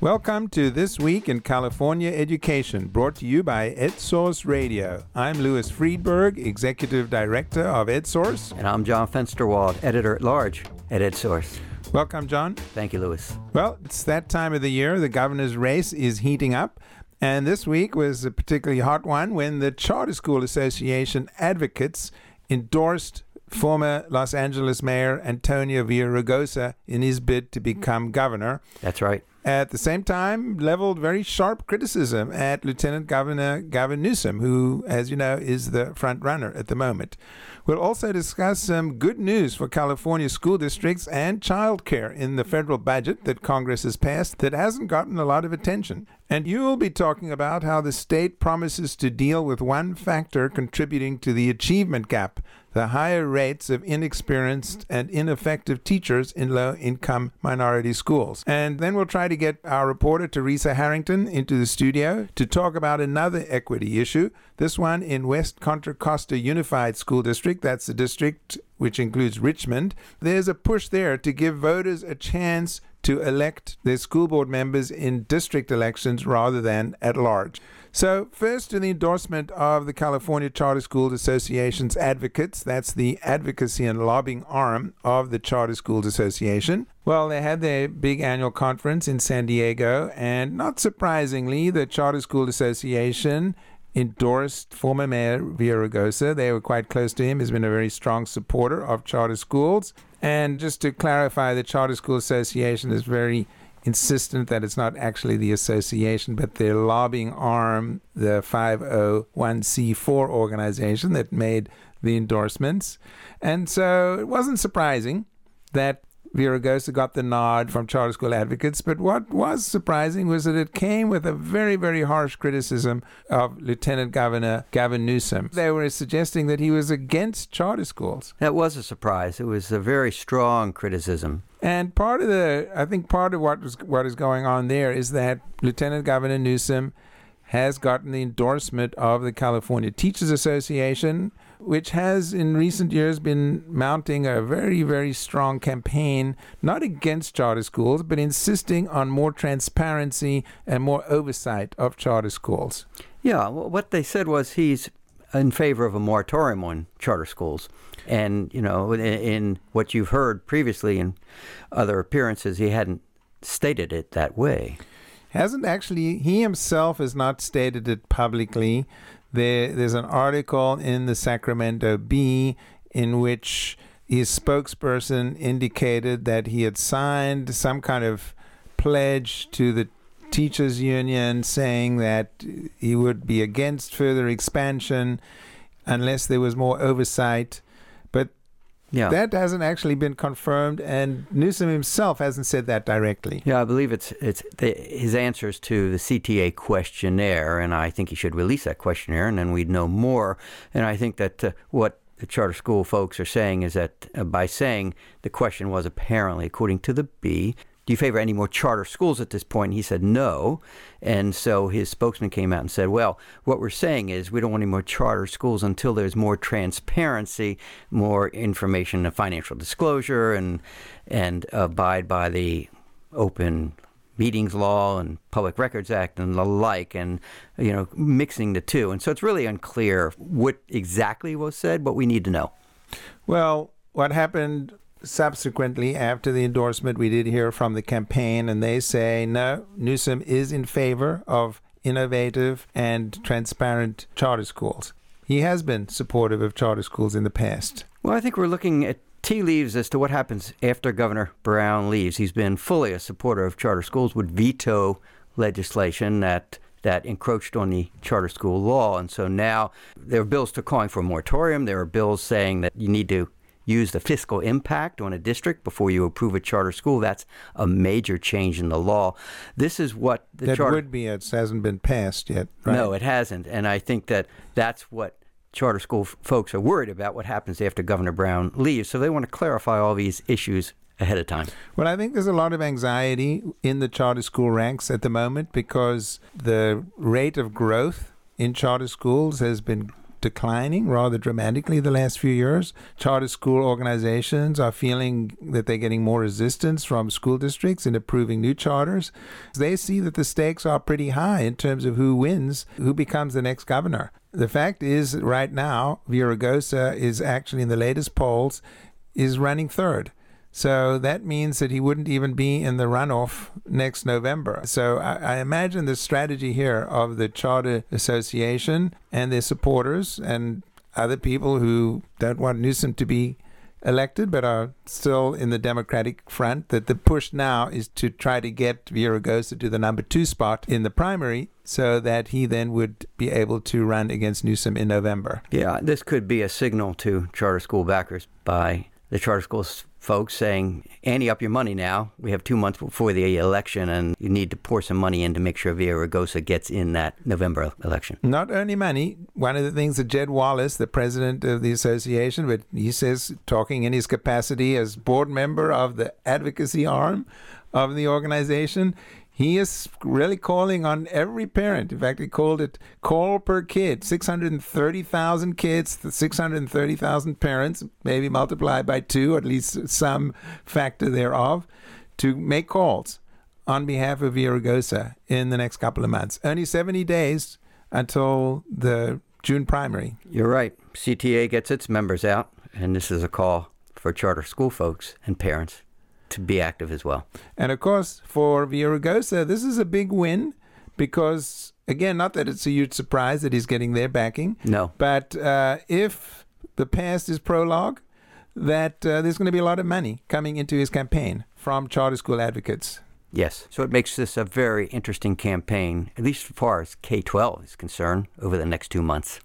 Welcome to This Week in California Education, brought to you by EdSource Radio. I'm Louis Freedberg, Executive Director of EdSource. And I'm John Fensterwald, Editor at Large at EdSource. Welcome, John. Thank you, Louis. Well, it's that time of the year. The governor's race is heating up. And this week was a particularly hot one when the Charter School Association advocates endorsed former Los Angeles Mayor Antonio Villaraigosa in his bid to become governor. That's right at the same time leveled very sharp criticism at Lieutenant Governor Gavin Newsom, who, as you know, is the front runner at the moment. We'll also discuss some good news for California school districts and childcare in the federal budget that Congress has passed that hasn't gotten a lot of attention. And you will be talking about how the state promises to deal with one factor contributing to the achievement gap the higher rates of inexperienced and ineffective teachers in low income minority schools. And then we'll try to get our reporter Theresa Harrington into the studio to talk about another equity issue, this one in West Contra Costa Unified School District. That's the district which includes Richmond. There's a push there to give voters a chance to elect their school board members in district elections rather than at large. So, first to the endorsement of the California Charter Schools Association's advocates. That's the advocacy and lobbying arm of the Charter Schools Association. Well, they had their big annual conference in San Diego, and not surprisingly, the Charter School Association endorsed former Mayor Villaraigosa. They were quite close to him. He's been a very strong supporter of charter schools. And just to clarify, the Charter School Association is very insistent that it's not actually the association, but their lobbying arm, the 501c4 organization that made the endorsements. And so it wasn't surprising that Villaraigosa got the nod from charter school advocates, but what was surprising was that it came with a very, very harsh criticism of Lieutenant Governor Gavin Newsom. They were suggesting that he was against charter schools. That was a surprise. It was a very strong criticism. And part of the, I think part of what was what is going on there is that Lieutenant Governor Newsom has gotten the endorsement of the California Teachers Association, which has in recent years been mounting a very, very strong campaign, not against charter schools, but insisting on more transparency and more oversight of charter schools. Yeah, what they said was he's in favor of a moratorium on charter schools. And, you know, in, in what you've heard previously in other appearances, he hadn't stated it that way hasn't actually he himself has not stated it publicly. There, there's an article in the Sacramento Bee in which his spokesperson indicated that he had signed some kind of pledge to the teachers union saying that he would be against further expansion unless there was more oversight yeah. That hasn't actually been confirmed, and Newsom himself hasn't said that directly. Yeah, I believe it's it's the, his answers to the CTA questionnaire, and I think he should release that questionnaire, and then we'd know more. And I think that uh, what the charter school folks are saying is that uh, by saying the question was apparently, according to the Bee, do you favor any more charter schools at this point? And he said no. And so his spokesman came out and said, well, what we're saying is we don't want any more charter schools until there's more transparency, more information and financial disclosure, and, and abide by the open meetings law and public records act and the like and you know mixing the two and so it's really unclear what exactly was said but we need to know well what happened subsequently, after the endorsement, we did hear from the campaign, and they say no, Newsom is in favor of innovative and transparent charter schools. He has been supportive of charter schools in the past. Well, I think we're looking at tea leaves as to what happens after Governor Brown leaves. He's been fully a supporter of charter schools, would veto legislation that that encroached on the charter school law. And so now there are bills to calling for a moratorium. There are bills saying that you need to use the fiscal impact on a district before you approve a charter school. That's a major change in the law. This is what the that charter would be. It hasn't been passed yet. Right? No, it hasn't, and I think that that's what charter school f- folks are worried about. What happens after Governor Brown leaves? So they want to clarify all these issues ahead of time? Well, I think there's a lot of anxiety in the charter school ranks at the moment because the rate of growth in charter schools has been declining rather dramatically the last few years. Charter school organizations are feeling that they're getting more resistance from school districts in approving new charters. They see that the stakes are pretty high in terms of who wins, who becomes the next governor. The fact is, right now, Villaraigosa is actually in the latest polls is running third. So that means that he wouldn't even be in the runoff next November. So I, I, imagine the strategy here of the Charter Association and their supporters and other people who don't want Newsom to be elected but are still in the Democratic front that the push now is to try to get Villaraigosa to the number two spot in the primary so that he then would be able to run against Newsom in November. Yeah, this could be a signal to charter school backers by the charter schools folks saying, ante up your money now. We have two months before the election, and you need to pour some money in to make sure Villaraigosa gets in that November election. Not only money. One of the things that Jed Wallace, the president of the association, but he says, talking in his capacity as board member of the advocacy arm of the organization, he is really calling on every parent. In fact, he called it call per kid 630,000 kids, 630,000 parents, maybe multiplied by two, at least some factor thereof, to make calls on behalf of Villaraigosa in the next couple of months. Only 70 days until the June primary. You're right. CTA gets its members out, and this is a call for charter school folks and parents to be active as well. And of course, for Villaraigosa, this is a big win because, again, not that it's a huge surprise that he's getting their backing. No. But uh, if the past is prologue, that uh, there's going to be a lot of money coming into his campaign from charter school advocates. Yes. So it makes this a very interesting campaign, at least as far as K 12 is concerned, over the next two months.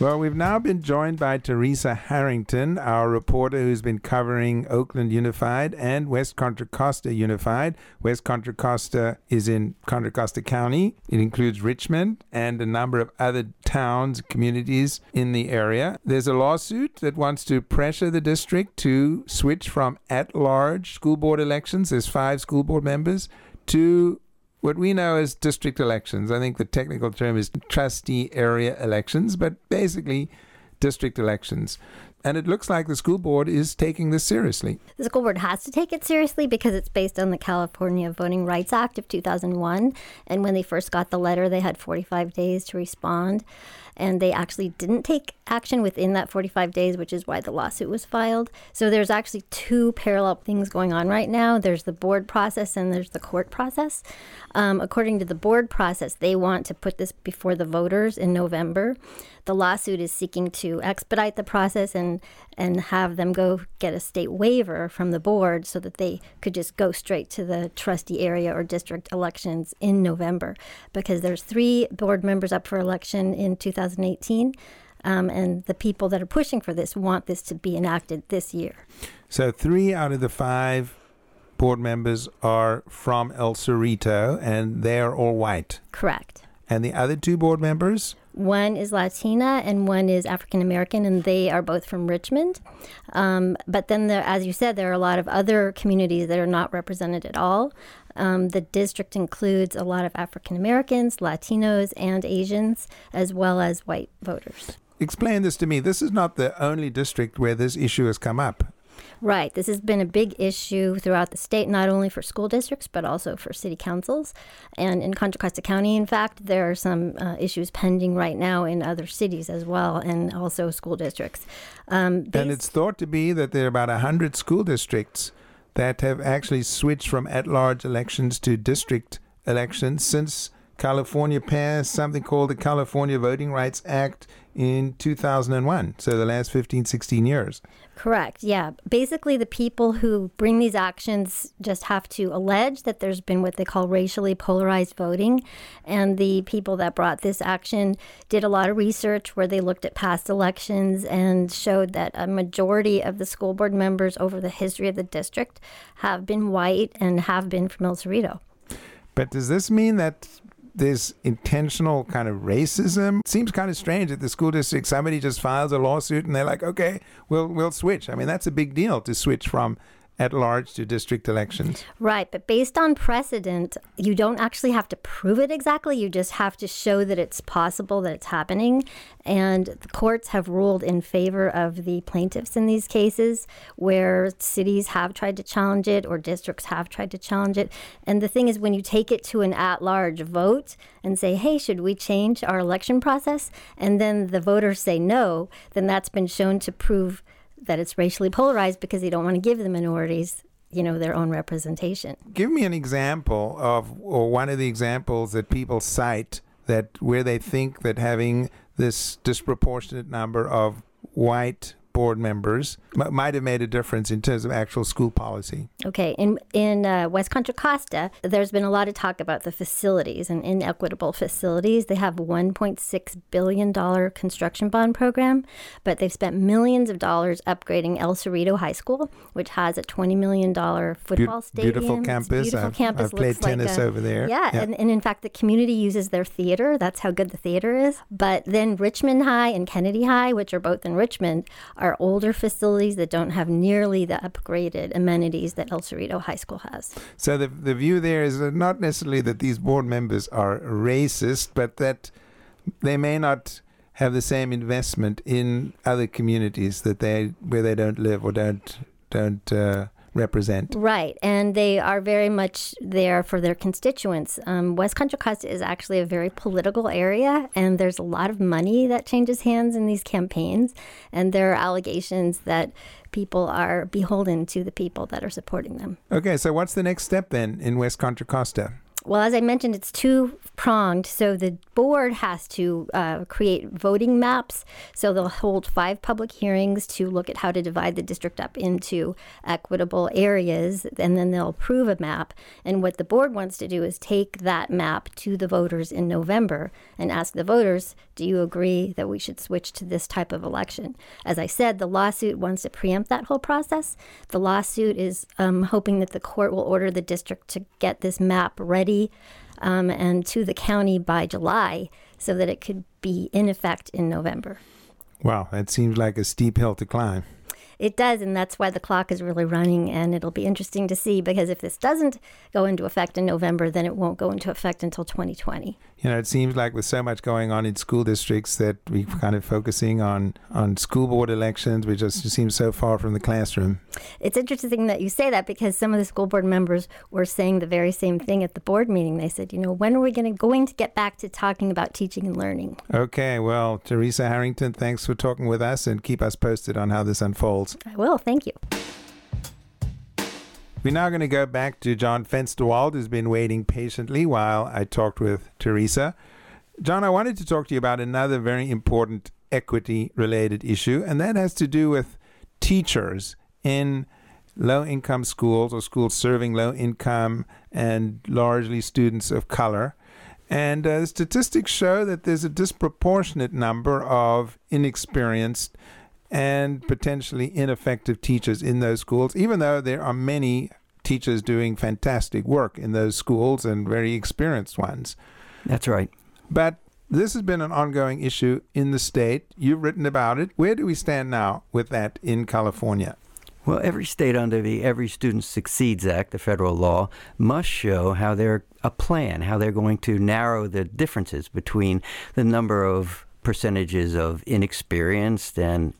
Well, we've now been joined by Theresa Harrington, our reporter who's been covering Oakland Unified and West Contra Costa Unified. West Contra Costa is in Contra Costa County. It includes Richmond and a number of other towns, communities in the area. There's a lawsuit that wants to pressure the district to switch from at large school board elections, there's five school board members, to what we know as district elections. I think the technical term is trustee area elections, but basically district elections. And it looks like the school board is taking this seriously. The school board has to take it seriously because it's based on the California Voting Rights Act of 2001. And when they first got the letter, they had 45 days to respond and they actually didn't take action within that 45 days, which is why the lawsuit was filed. So there's actually two parallel things going on right now there's the board process and there's the court process. Um, according to the board process, they want to put this before the voters in November. The lawsuit is seeking to expedite the process and, and have them go get a state waiver from the board so that they could just go straight to the trustee area or district elections in November because there's three board members up for election in 2018. Um, and the people that are pushing for this want this to be enacted this year. So, three out of the five board members are from El Cerrito, and they are all white. Correct. And the other two board members? One is Latina and one is African American, and they are both from Richmond. Um, but then, there, as you said, there are a lot of other communities that are not represented at all. Um, the district includes a lot of African Americans, Latinos, and Asians, as well as white voters. Explain this to me. This is not the only district where this issue has come up. Right. This has been a big issue throughout the state, not only for school districts, but also for city councils. And in Contra Costa County, in fact, there are some uh, issues pending right now in other cities as well, and also school districts. Um, and it's thought to be that there are about 100 school districts that have actually switched from at large elections to district elections since California passed something called the California Voting Rights Act in 2001. So the last 15, 16 years. Correct. Yeah. Basically, the people who bring these actions just have to allege that there's been what they call racially polarized voting. And the people that brought this action did a lot of research where they looked at past elections and showed that a majority of the school board members over the history of the district have been white and have been from El Cerrito. But does this mean that this intentional kind of racism. It seems kind of strange at the school district. Somebody just files a lawsuit and they're like, okay, we'll we'll switch. I mean, that's a big deal to switch from at large to district elections. Right, but based on precedent, you don't actually have to prove it exactly. You just have to show that it's possible that it's happening. And the courts have ruled in favor of the plaintiffs in these cases where cities have tried to challenge it or districts have tried to challenge it. And the thing is, when you take it to an at large vote and say, hey, should we change our election process? And then the voters say no, then that's been shown to prove that it's racially polarized because they don't want to give the minorities you know their own representation. Give me an example of or one of the examples that people cite that where they think that having this disproportionate number of white board members m- might have made a difference in terms of actual school policy. Okay, in in uh, West Contra Costa, there's been a lot of talk about the facilities and inequitable facilities. They have 1.6 billion dollar construction bond program, but they've spent millions of dollars upgrading El Cerrito High School, which has a 20 million dollar football Be- stadium. Beautiful campus. beautiful I've, campus. I've played Looks like tennis a- over there. Yeah, And, and in fact, the community uses their theater. That's how good the theater is. But then Richmond High and Kennedy High, which are both in Richmond, are older facilities that don't have nearly the upgraded amenities that El Cerrito High School has. So the the view there is not necessarily that these board members are racist, but that they may not have the same investment in other communities that they where they don't live or don't don't uh, represent. Right, and they are very much there for their constituents. Um, West Contra Costa is actually a very political area, and there's a lot of money that changes hands in these campaigns, and there are allegations that people are beholden to the people that are supporting them. Okay, so what's the next step then in West Contra Costa? Well, as I mentioned, it's two pronged. So the board has to uh, create voting maps. So they'll hold five public hearings to look at how to divide the district up into equitable areas, and then they'll approve a map. And what the board wants to do is take that map to the voters in November and ask the voters, do you agree that we should switch to this type of election? As I said, the lawsuit wants to preempt that whole process. The lawsuit is um, hoping that the court will order the district to get this map ready um, and to the county by July so that it could be in effect in November. Wow, that seems like a steep hill to climb. It does, and that's why the clock is really running. And it'll be interesting to see because if this doesn't go into effect in November, then it won't go into effect until 2020. You know, it seems like with so much going on in school districts that we're kind of focusing on, on school board elections, which just seems so far from the classroom. It's interesting that you say that because some of the school board members were saying the very same thing at the board meeting. They said, you know, when are we going to going to get back to talking about teaching and learning? Okay, well, Theresa Harrington, thanks for talking with us and keep us posted on how this unfolds. I will. Thank you. We're now going to go back to John Fensterwald, who's been waiting patiently while I talked with Theresa. John, I wanted to talk to you about another very important equity related issue, and that has to do with teachers in low income schools or schools serving low income and largely students of color. And uh, statistics show that there's a disproportionate number of inexperienced and potentially ineffective teachers in those schools, even though there are many teachers doing fantastic work in those schools and very experienced ones. That's right. But this has been an ongoing issue in the state. You've written about it. Where do we stand now with that in California? Well, every state under the Every Student Succeeds Act, the federal law, must show how they're a plan, how they're going to narrow the differences between the number of percentages of inexperienced and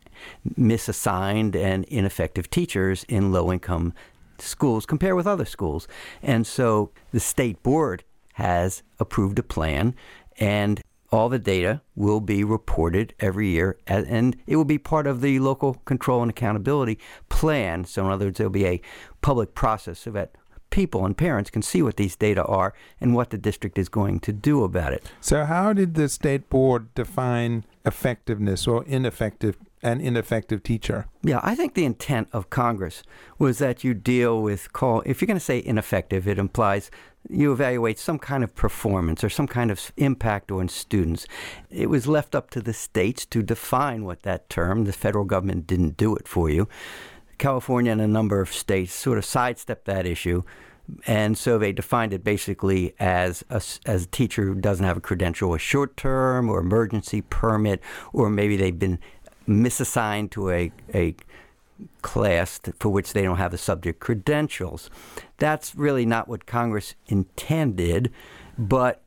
misassigned and ineffective teachers in low income schools compared with other schools. And so the state board has approved a plan and all the data will be reported every year and it will be part of the local control and accountability plan. So in other words, there'll be a public process so that people and parents can see what these data are and what the district is going to do about it. So, how did the state board define effectiveness or ineffective an ineffective teacher? Yeah, I think the intent of Congress was that you deal with call if you're going to say ineffective, it implies you evaluate some kind of performance or some kind of impact on students. It was left up to the states to define what that term. The federal government didn't do it for you. California and a number of states sort of sidestepped that issue. And so they defined it basically as a, as a teacher who doesn't have a credential, a short term or emergency permit, or maybe they've been misassigned to a, a class for which they don't have the subject credentials. That's really not what Congress intended, but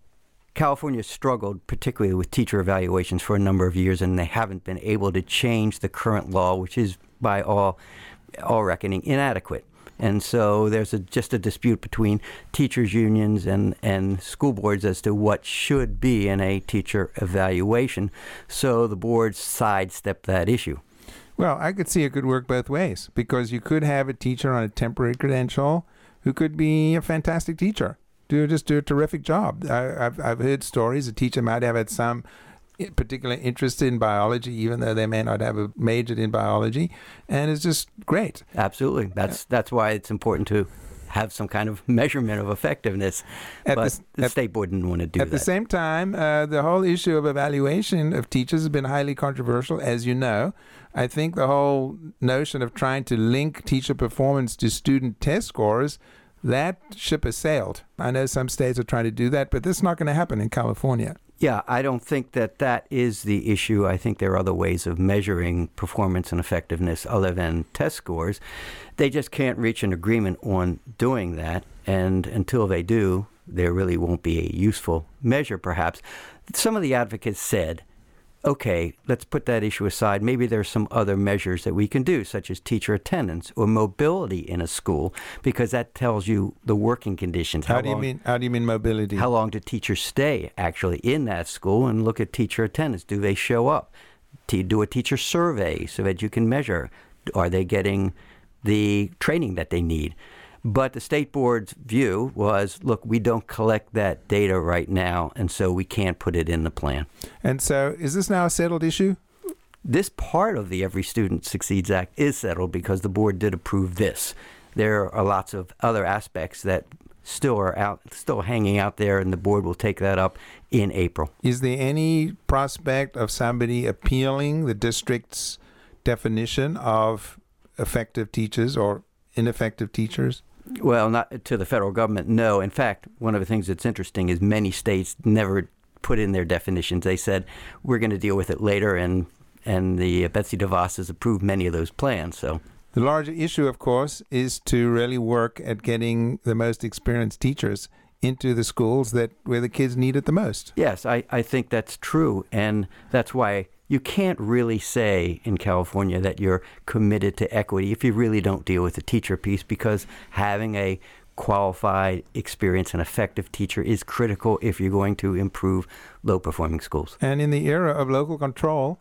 California struggled particularly with teacher evaluations for a number of years, and they haven't been able to change the current law, which is by all all reckoning inadequate. And so there's a, just a dispute between teachers' unions and, and school boards as to what should be in a teacher evaluation. So the boards sidestepped that issue. Well, I could see it could work both ways because you could have a teacher on a temporary credential who could be a fantastic teacher, do just do a terrific job. I, have I've heard stories a teacher might have had some particular interest in biology, even though they may not have a majored in biology, and it's just great. Absolutely, that's that's why it's important to have some kind of measurement of effectiveness. At but the, the at, state board didn't want to do at that. At the same time, uh, the whole issue of evaluation of teachers has been highly controversial, as you know. I think the whole notion of trying to link teacher performance to student test scores that ship has sailed. I know some states are trying to do that, but this is not going to happen in California. Yeah, I don't think that that is the issue. I think there are other ways of measuring performance and effectiveness other than test scores. They just can't reach an agreement on doing that. And until they do, there really won't be a useful measure, perhaps. Some of the advocates said okay, let's put that issue aside. Maybe there's some other measures that we can do, such as teacher attendance or mobility in a school, because that tells you the working conditions. How, how do you mean? How do you mean mobility? How long do teachers stay actually in that school? And look at teacher attendance. Do they show up? Do a teacher survey so that you can measure. Are they getting the training that they need? But the state board's view was look, we don't collect that data right now, and so we can't put it in the plan. And so, is this now a settled issue? This part of the Every Student Succeeds Act is settled because the board did approve this. There are lots of other aspects that still are out, still hanging out there, and the board will take that up in April. Is there any prospect of somebody appealing the district's definition of effective teachers or ineffective teachers? Well, not to the federal government, no. In fact, one of the things that's interesting is many states never put in their definitions. They said we're going to deal with it later, and and the uh, Betsy DeVos has approved many of those plans. So the larger issue, of course, is to really work at getting the most experienced teachers into the schools that where the kids need it the most. Yes, I, I think that's true, and that's why you can't really say in California that you're committed to equity if you really don't deal with the teacher piece because having a qualified, experienced, and effective teacher is critical if you're going to improve low performing schools. And in the era of local control,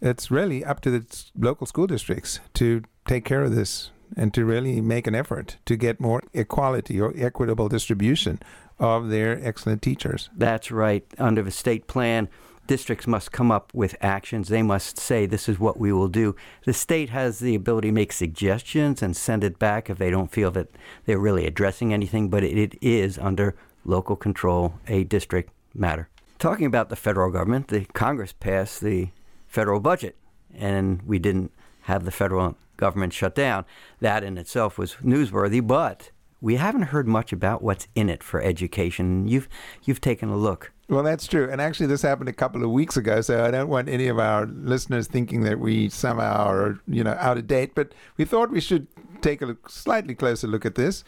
it's really up to the local school districts to take care of this and to really make an effort to get more equality or equitable distribution of their excellent teachers. That's right. Under the state plan, districts must come up with actions. They must say, this is what we will do. The state has the ability to make suggestions and send it back if they don't feel that they're really addressing anything, but it is under local control, a district matter. Talking about the federal government, the Congress passed the federal budget, and we didn't have the federal government shut down. That in itself was newsworthy, but we haven't heard much about what's in it for education. You've you've taken a look. Well, that's true. And actually, this happened a couple of weeks ago, so I don't want any of our listeners thinking that we somehow are, you know, out of date. But we thought we should take a slightly closer look at this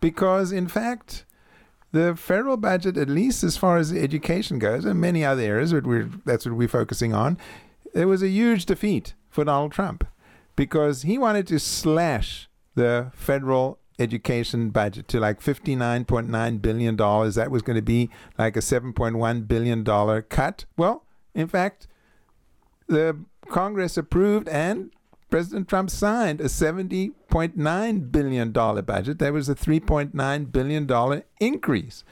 because, in fact, the federal budget, at least as far as education goes, and many other areas that we're, that's what we're focusing on, there was a huge defeat for Donald Trump because he wanted to slash the federal education budget to like $59.9 billion. That was going to be like a $7.1 billion cut. Well, in fact, the Congress approved and President Trump signed a $70.9 billion budget. That was a $3.9 billion increase.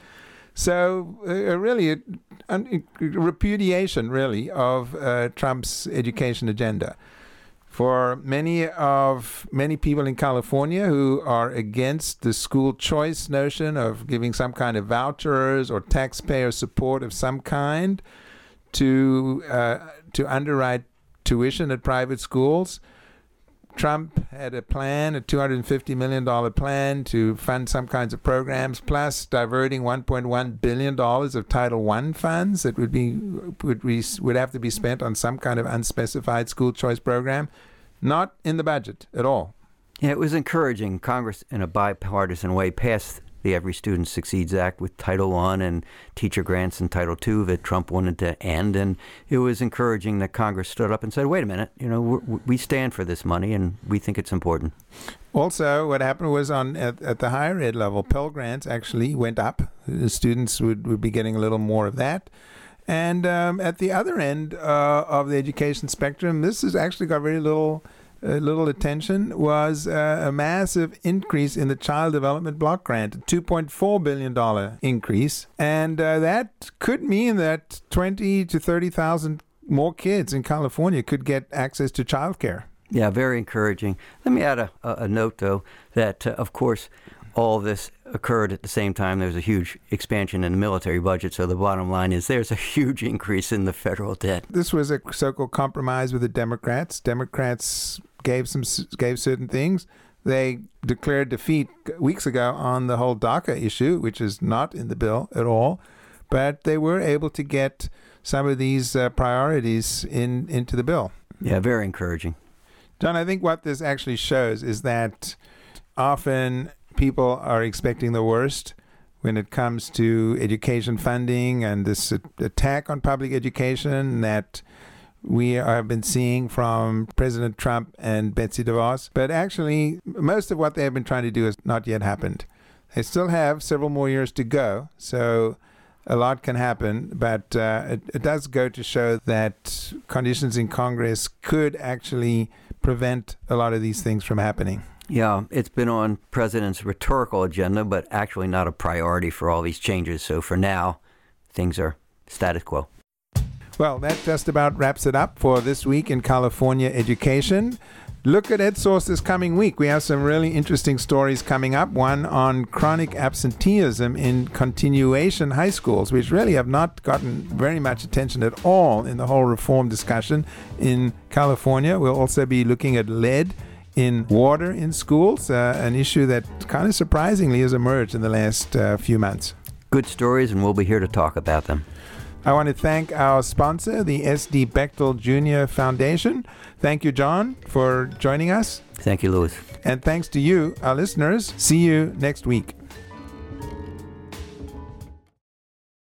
So, uh, really, a, a, repudiation, really, of uh, Trump's education agenda for many of many people in California who are against the school choice notion of giving some kind of vouchers or taxpayer support of some kind to uh, to underwrite tuition at private schools. Trump had a plan, a $250 million plan to fund some kinds of programs, plus diverting $1.1 billion of Title I funds that would be would, be, would have to be spent on some kind of unspecified school choice program. not in the budget at all. Yeah, it was encouraging. Congress, in a bipartisan way, passed the Every Student Succeeds Act with Title I and teacher grants in Title II that Trump wanted to end. And it was encouraging that Congress stood up and said, wait a minute, you know, we stand for this money and we think it's important. Also, what happened was on at, at the higher ed level, Pell Grants actually went up. The students would, would be getting a little more of that. And um, at the other end uh, of the education spectrum, this has actually got very little little attention was uh, a massive increase in the child development block grant, a $2.4 billion increase. And uh, that could mean that 20 to 30,000 more kids in California could get access to childcare. Yeah, very encouraging. Let me add a, a note, though, that, uh, of course, all this occurred at the same time. There's a huge expansion in the military budget. So the bottom line is there's a huge increase in the federal debt. This was a so-called compromise with the Democrats. Democrats gave some gave certain things. They declared defeat weeks ago on the whole DACA issue, which is not in the bill at all. But they were able to get some of these uh, priorities in into the bill. Yeah, very encouraging. John, I think what this actually shows is that often people are expecting the worst when it comes to education funding and this attack on public education that we have been seeing from President Trump and Betsy DeVos. But actually, most of what they have been trying to do has not yet happened. They still have several more years to go. So a lot can happen, but uh, it, it does go to show that conditions in Congress could actually prevent a lot of these things from happening. Yeah, it's been on president's rhetorical agenda, but actually not a priority for all these changes. So for now, things are status quo. Well, that just about wraps it up for this week in California education. Look at EdSource this coming week. We have some really interesting stories coming up. One on chronic absenteeism in continuation high schools, which really have not gotten very much attention at all in the whole reform discussion in California. We'll also be looking at lead in water in schools, uh, an issue that kind of surprisingly has emerged in the last uh, few months. Good stories, and we'll be here to talk about them. I want to thank our sponsor, the SD Bechtel Jr. Foundation. Thank you, John, for joining us. Thank you, Louis. And thanks to you, our listeners. See you next week.